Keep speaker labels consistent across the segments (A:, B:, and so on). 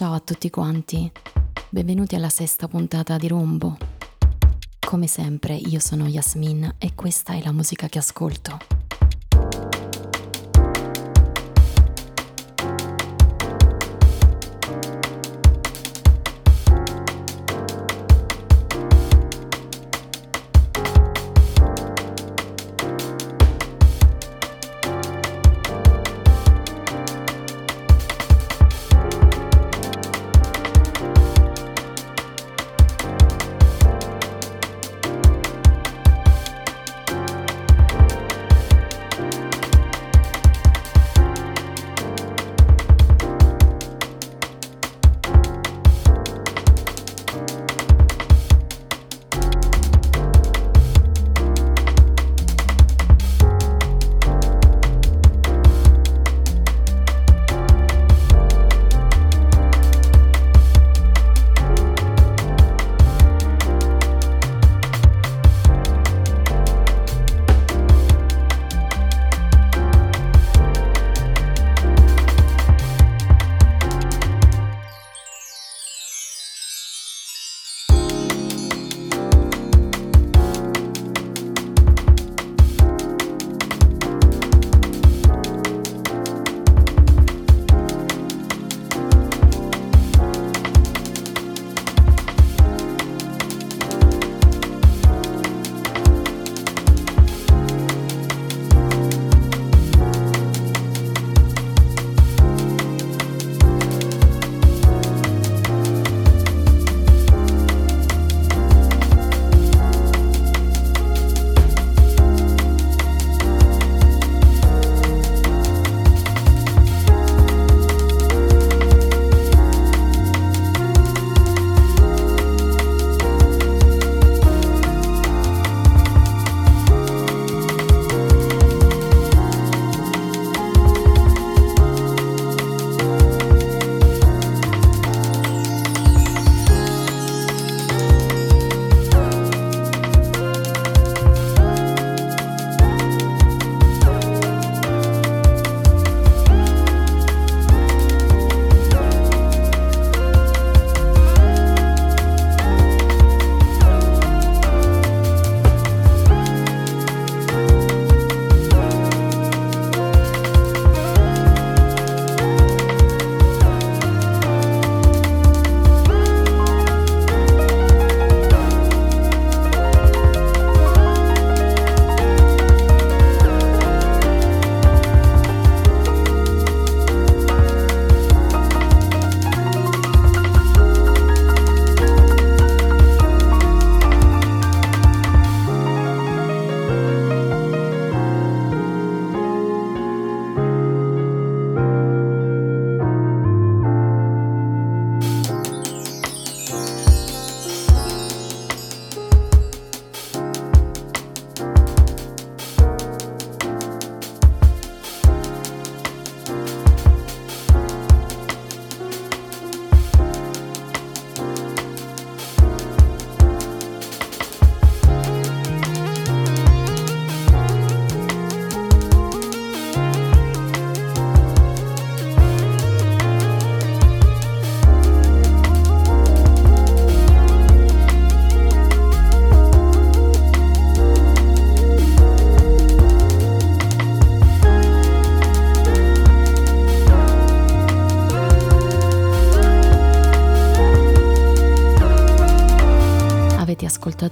A: Ciao a tutti quanti, benvenuti alla sesta puntata di Rombo. Come sempre io sono Yasmin e questa è la musica che ascolto.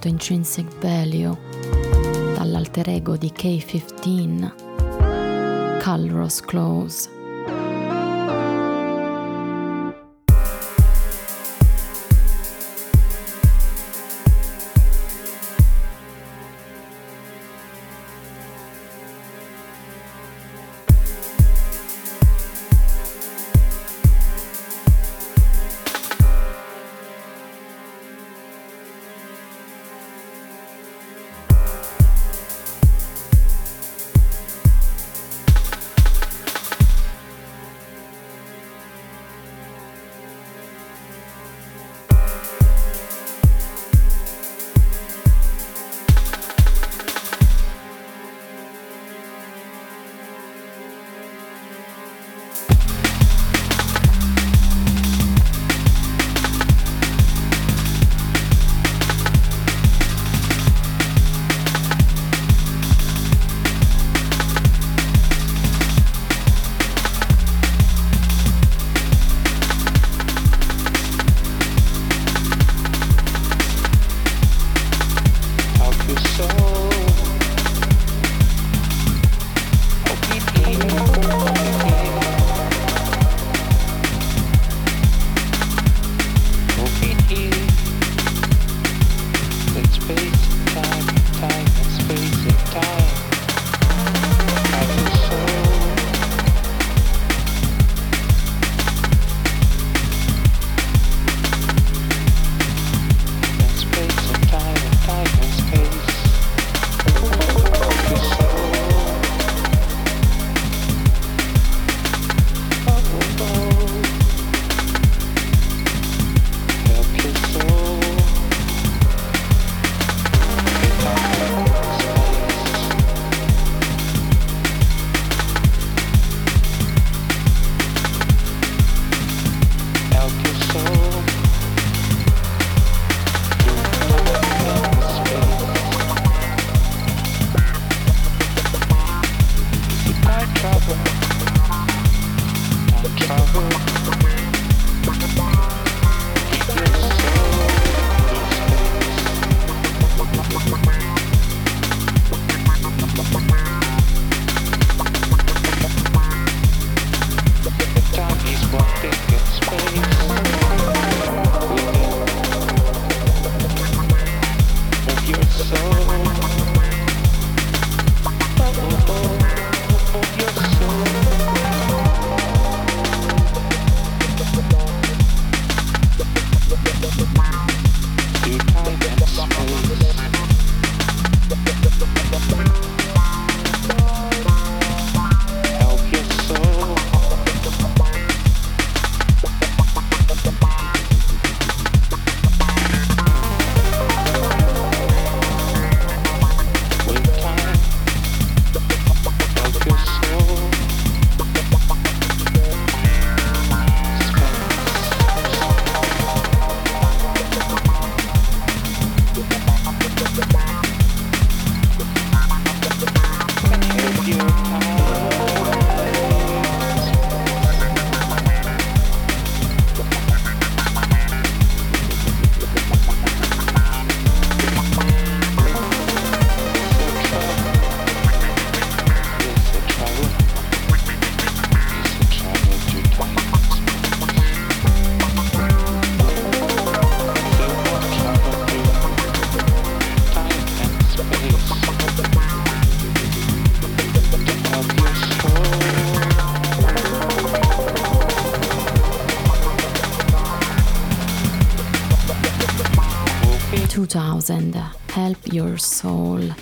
A: Ascoltato Intrinsic Value dall'alter ego di K15, Calros Close. Help Your Soul.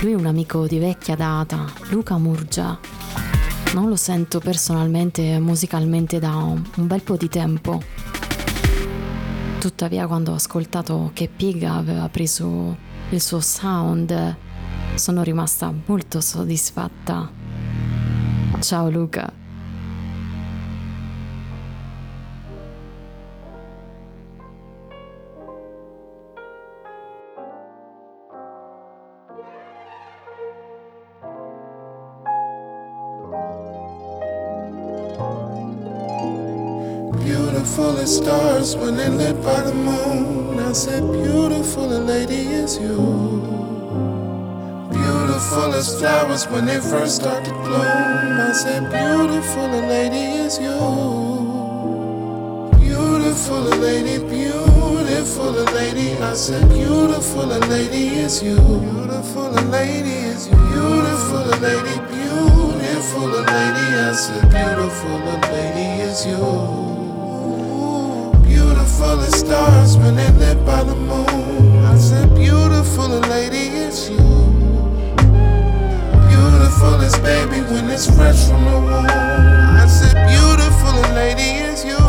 A: Lui è un amico di vecchia data, Luca Murgia. Non lo sento personalmente musicalmente da un bel po' di tempo. Tuttavia quando ho ascoltato che Pig aveva preso il suo sound, sono rimasta molto soddisfatta. Ciao Luca.
B: Stars when they're lit by the moon. I said, Beautiful a lady is you. Beautiful as flowers when they first start to bloom. I said, Beautiful a lady is you. Beautiful a lady, beautiful a lady. I said, Beautiful a lady is you. Beautiful a lady is you. Beautiful a lady, beautiful a lady. I said, Beautiful a lady is you full of stars when they lit by the moon. I said, Beautiful lady, it's you. Beautiful as baby when it's fresh from the womb. I said, Beautiful lady, it's you.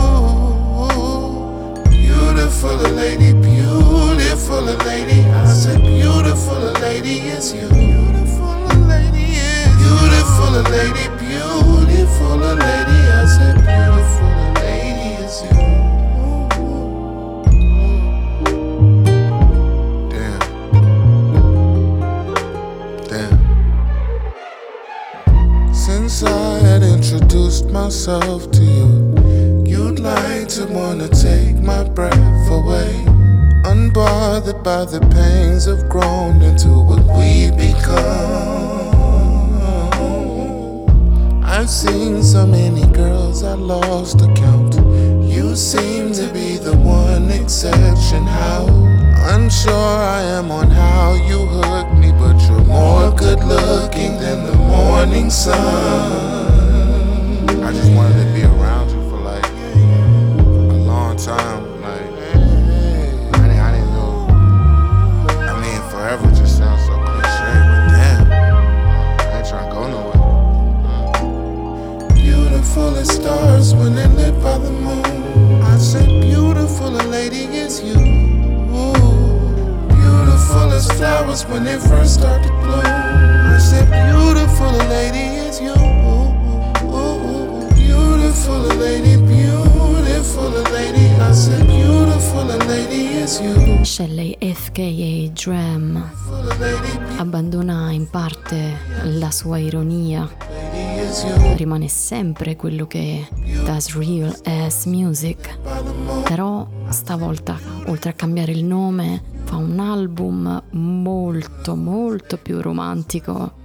B: Beautiful lady, beautiful lady. I said, Beautiful lady, it's you. Beautiful lady, is beautiful lady, beautiful lady. I said, Beautiful introduced myself to you, you'd like to wanna take my breath away. bothered by the pains of grown into what we become. I've seen so many girls I lost the count. You seem to be the one exception. How unsure I am on how you hurt me, but you're more good looking than the morning sun. I just wanted to be around you for like a long time. Like, I didn't, I didn't know. I mean, forever just sounds so cliche, but damn, I ain't trying to go nowhere. Beautiful as stars when they're lit by the moon. I said, beautiful a lady is you. Beautiful as flowers when they first start to bloom. I said, beautiful a lady lady, beautiful lady. I said, beautiful lady is you.
A: Shelley FKA Dram abbandona in parte la sua ironia, rimane sempre quello che does real ass music, però stavolta oltre a cambiare il nome fa un album molto molto più romantico.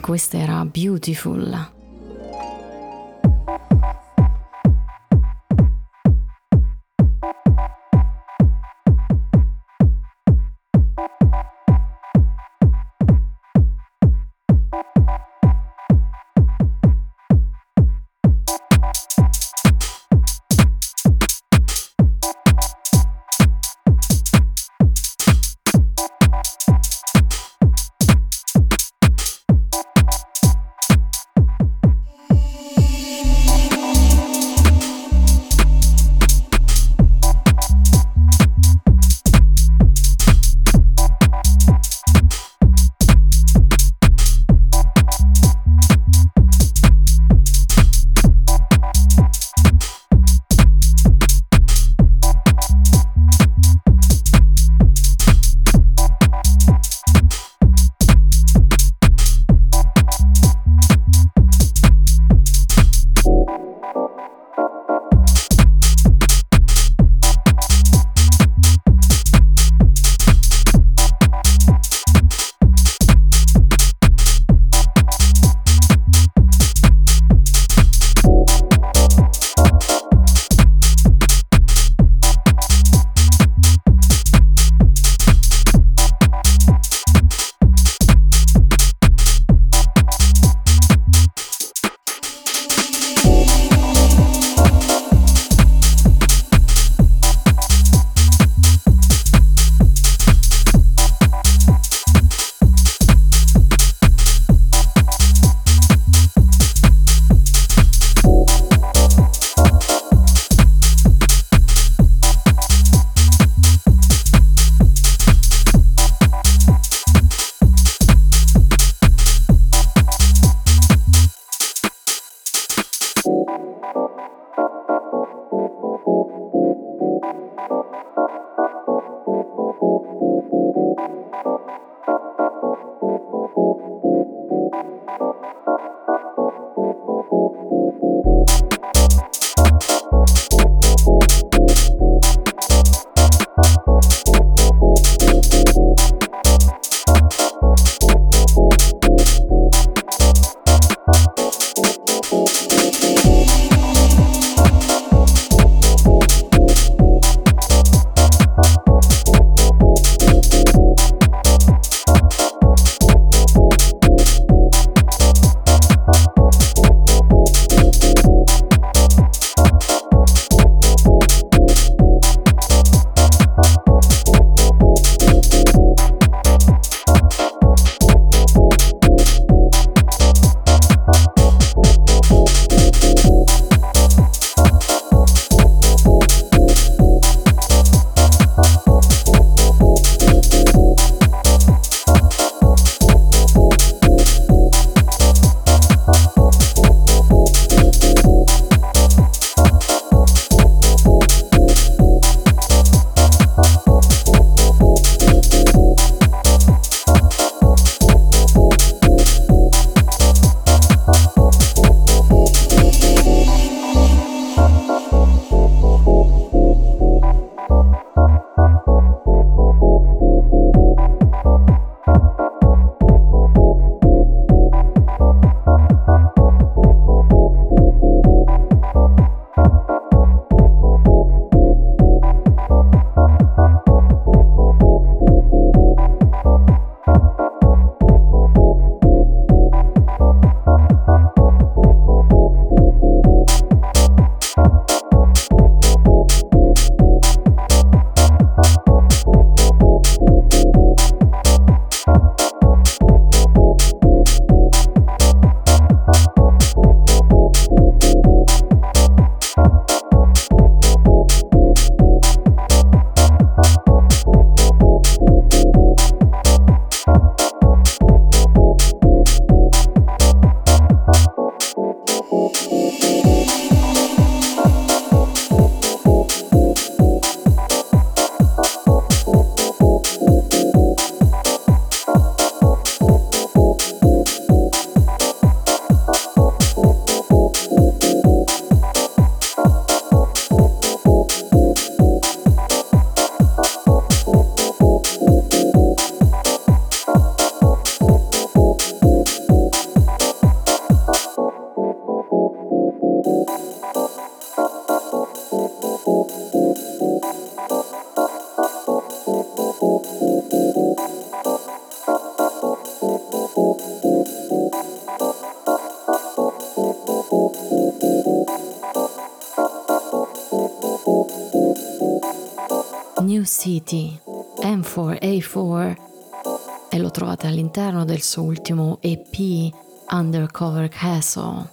A: Questa era Beautiful. City, M4A4 e lo trovate all'interno del suo ultimo EP Undercover Castle.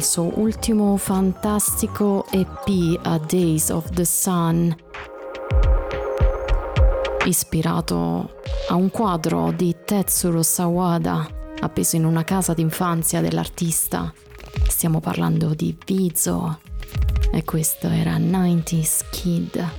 A: Dal suo ultimo fantastico EP A Days of the Sun, ispirato a un quadro di Tetsuro Sawada appeso in una casa d'infanzia dell'artista. Stiamo parlando di Vizo e questo era 90s Kid.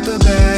C: out the bed.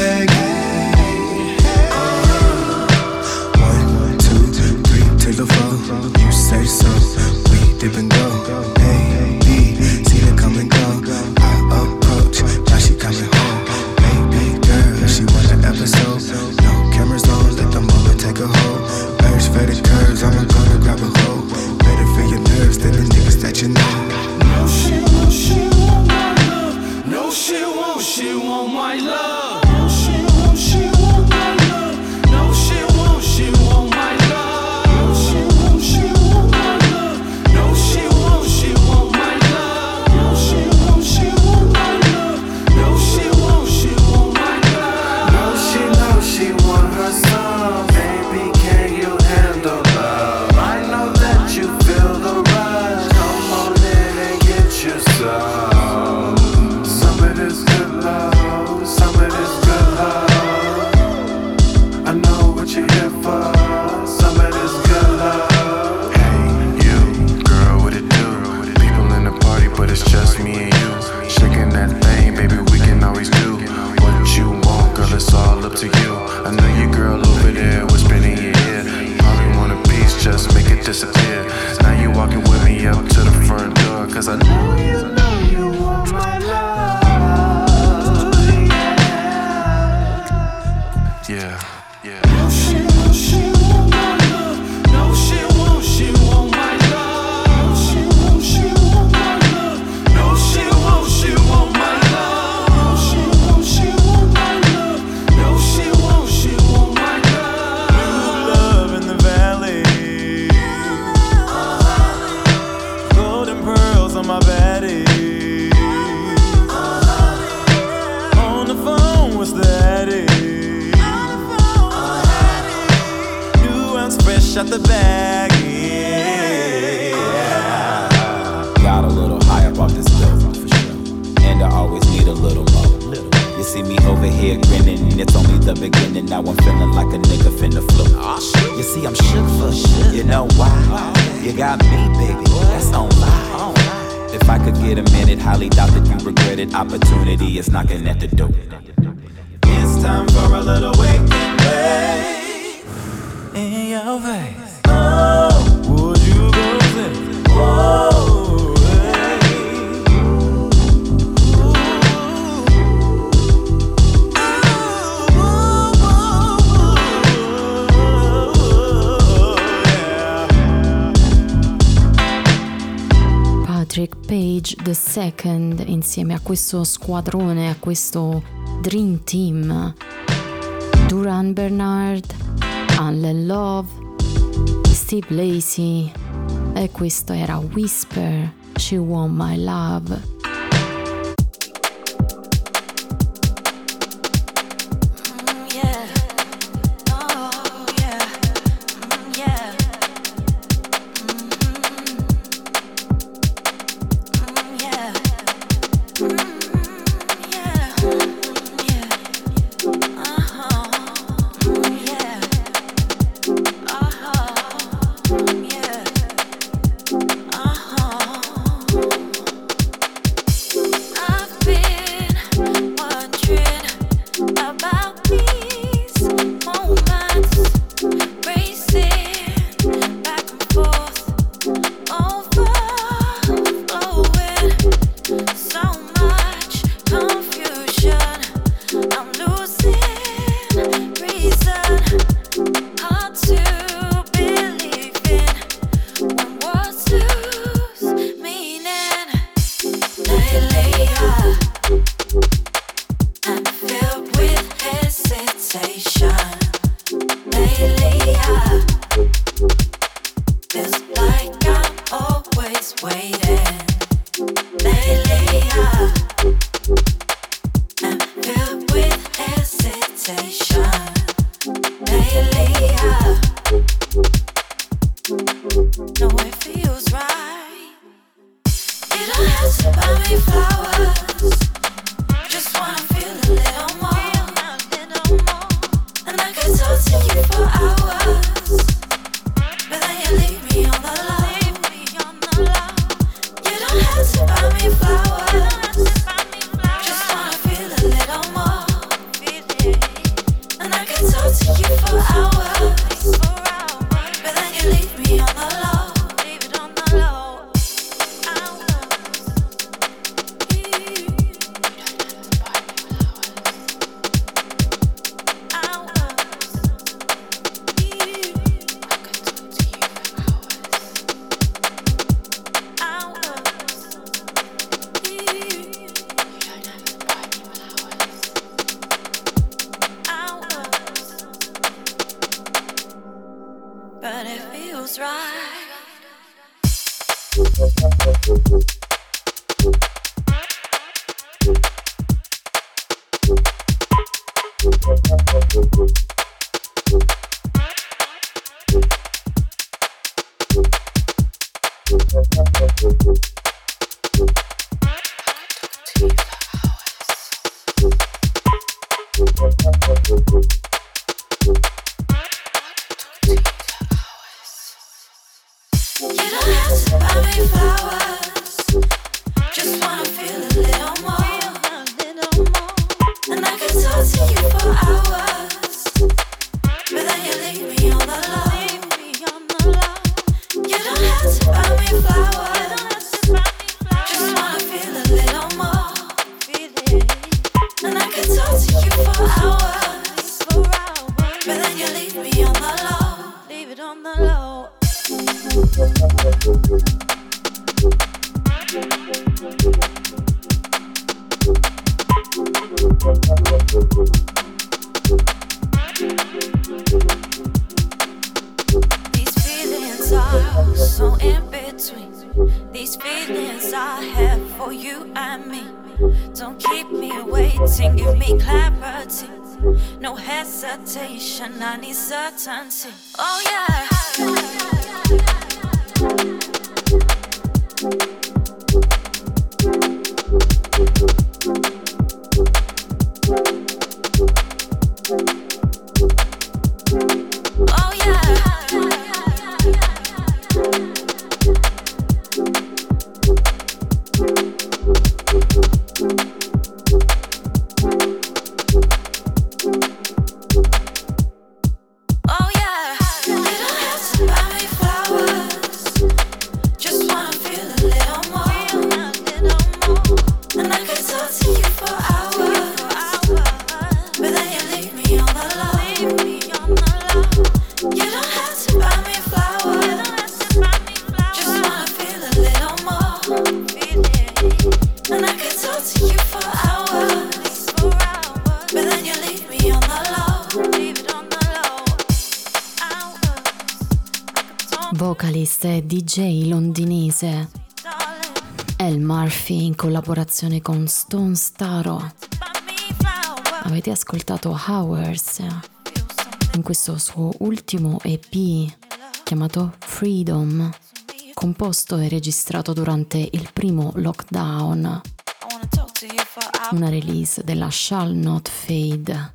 D: the bag. Yeah.
E: Got a little high up off this bill, for sure. And I always need a little more. You see me over here grinning, and it's only the beginning. Now I'm feeling like a nigga finna flip. You see, I'm shook for sure. You know why? You got me, baby. That's on live. If I could get a minute, highly doubt that you regretted. Opportunity is knocking at the door. It's time for a little wake and.
D: in
A: Patrick Page II insieme a questo squadrone, a questo Dream Team. Duran Bernard, Unlearn Love, Steve Lacey. E questo era Whisper, She Want My Love.
F: illusion, I need certainty. Oh yeah.
A: Collaborazione con Stone Staro. Avete ascoltato Hours in questo suo ultimo EP chiamato Freedom, composto e registrato durante il primo lockdown, una release della Shall Not Fade.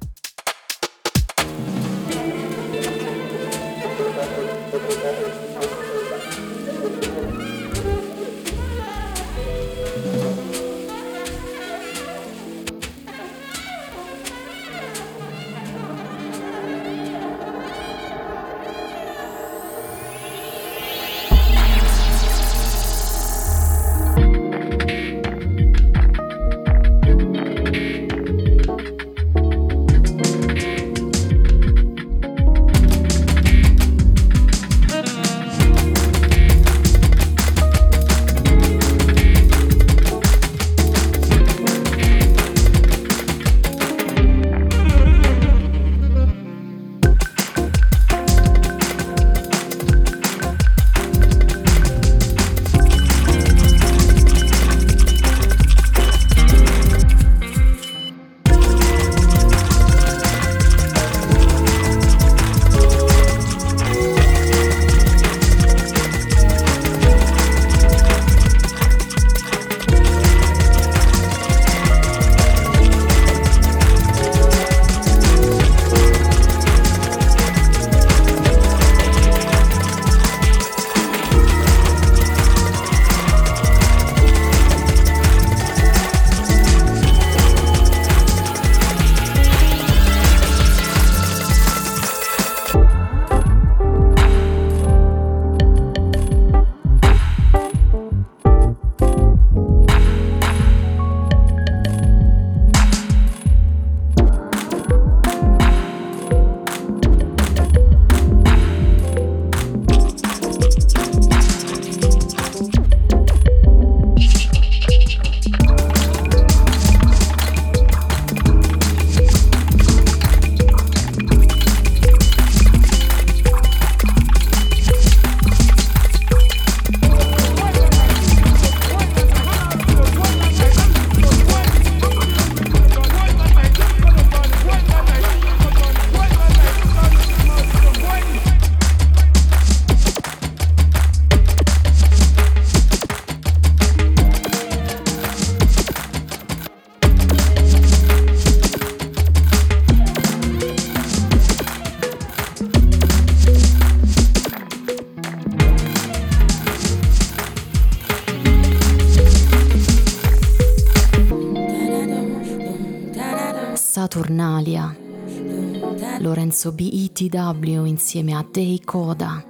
A: Lorenzo BETW insieme a Dei Coda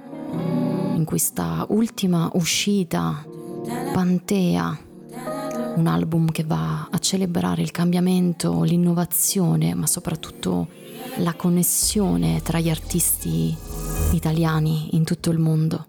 A: in questa ultima uscita Pantea un album che va a celebrare il cambiamento, l'innovazione, ma soprattutto la connessione tra gli artisti italiani in tutto il mondo.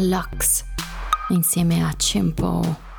A: Lux insieme a Cimpo.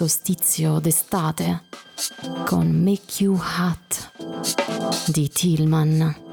A: Solstizio d'estate con Make You Hot di Tillman.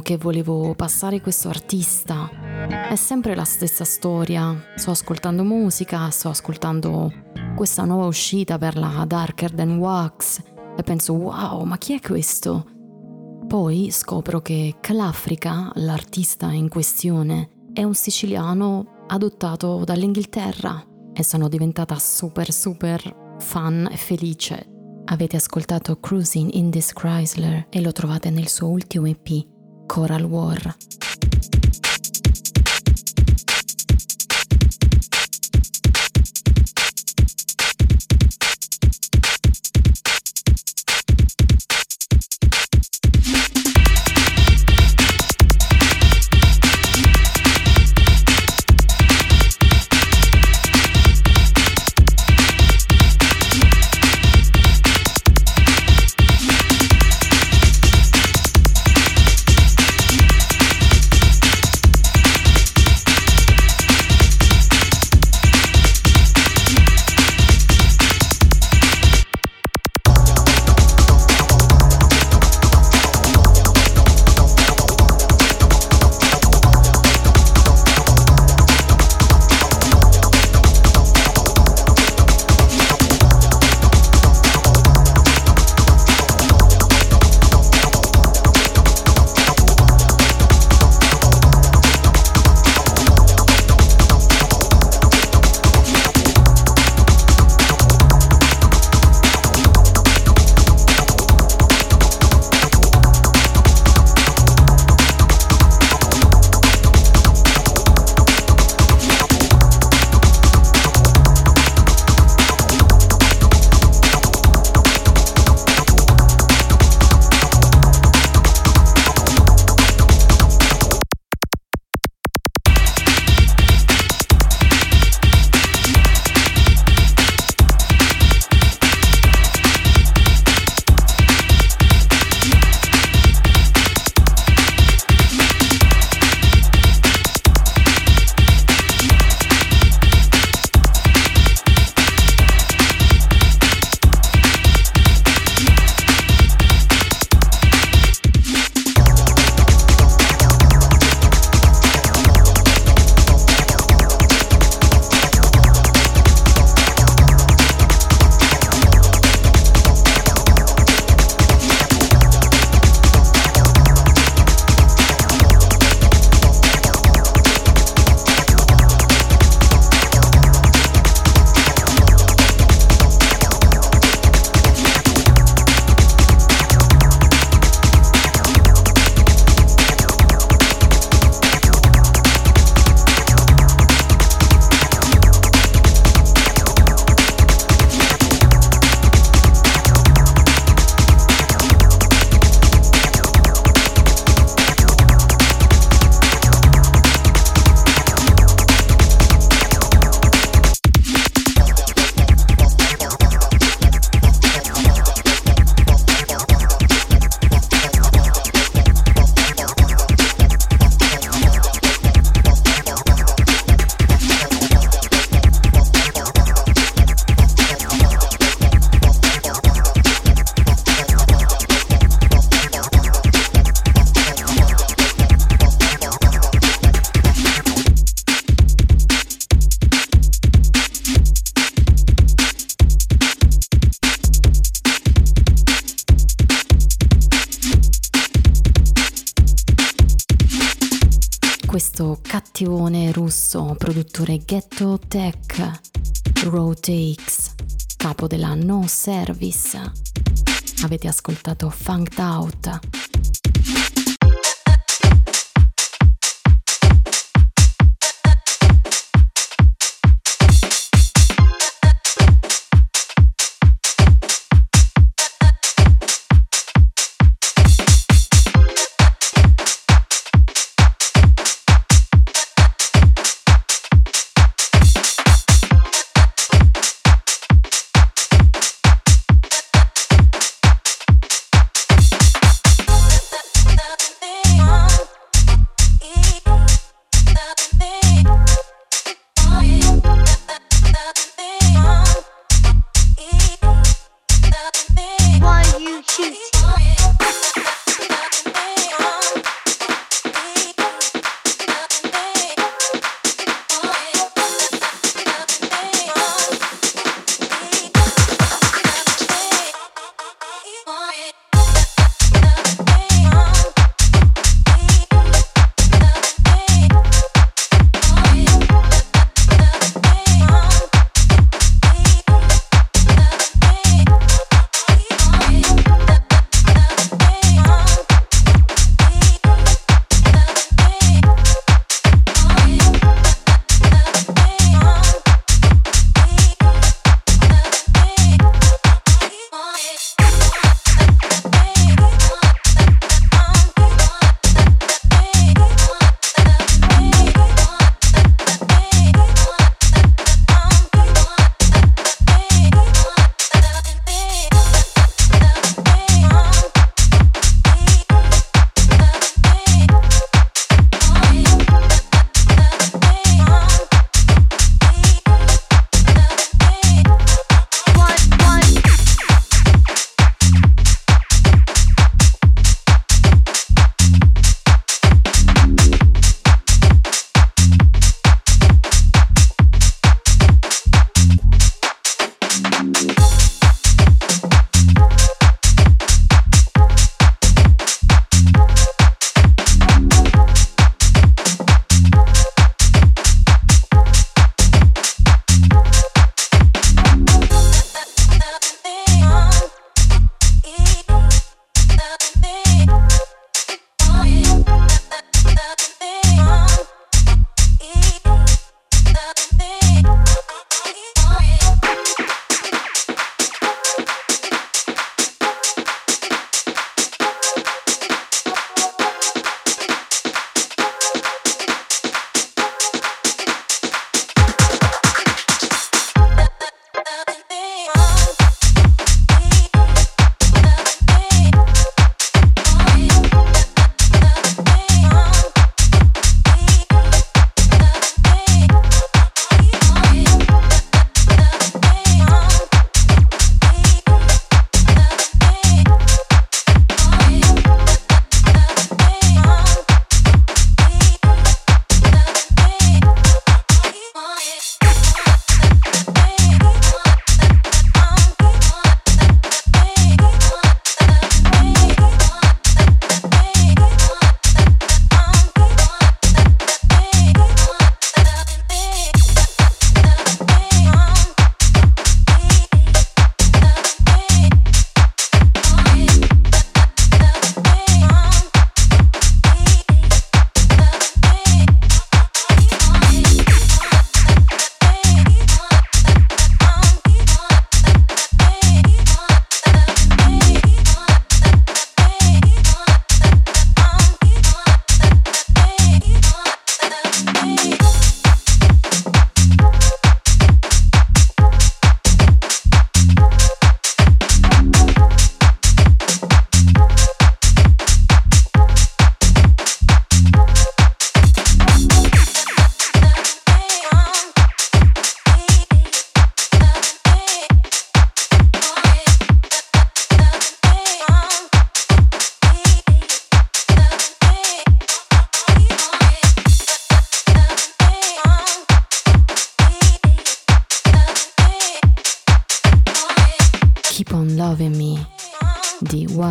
A: Che volevo passare questo artista. È sempre la stessa storia. Sto ascoltando musica, sto ascoltando questa nuova uscita per la Darker Than Wax e penso wow, ma chi è questo? Poi scopro che Calafrica, l'artista in questione, è un siciliano adottato dall'Inghilterra e sono diventata super super fan e felice. Avete ascoltato Cruising in this Chrysler e lo trovate nel suo ultimo EP, Coral War. Produttore Ghetto Tech, Raw Takes, capo della No Service. Avete ascoltato Funked Out,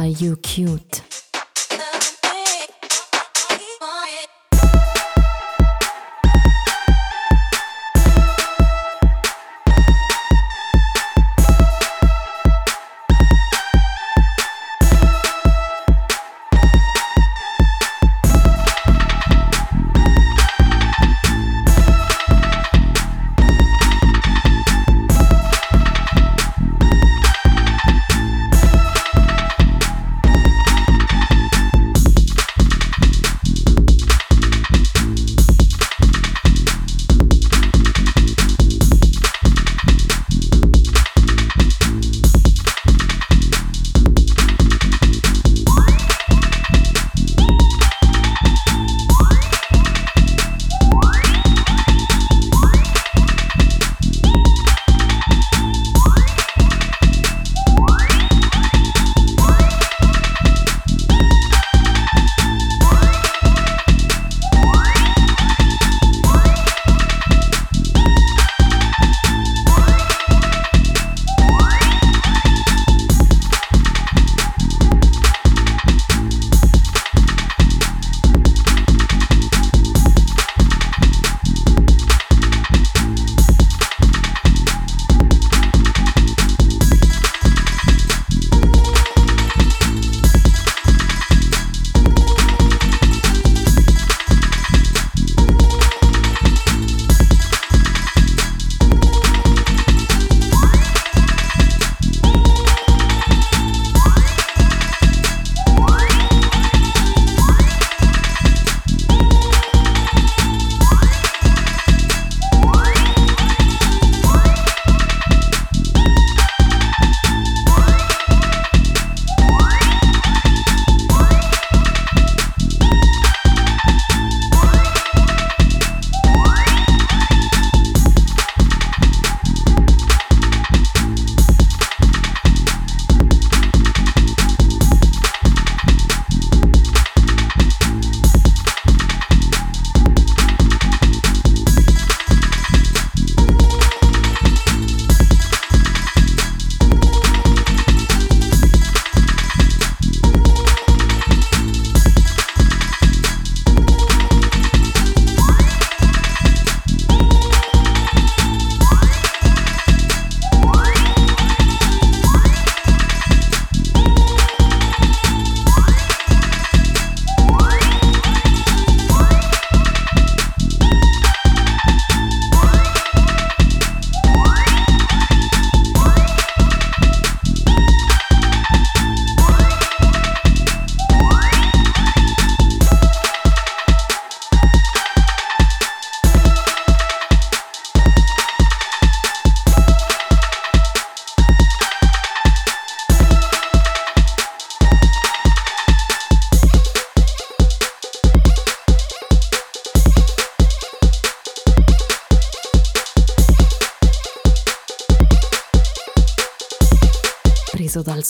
A: Are you Cute.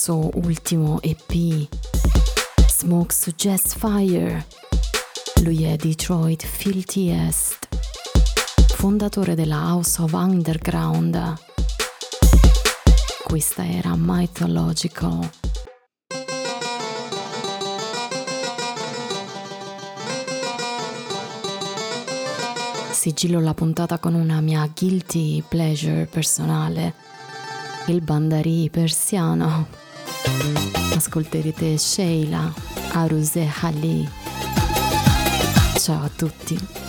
A: Suo ultimo EP, Smoke Suggests Fire. Lui è Detroit Filthy Est, fondatore della House of Underground. Questa era Mythological. Sigillo la puntata con una mia guilty pleasure personale, il bandari persiano ascolterete Sheila Aruse Ali. Ciao a tutti.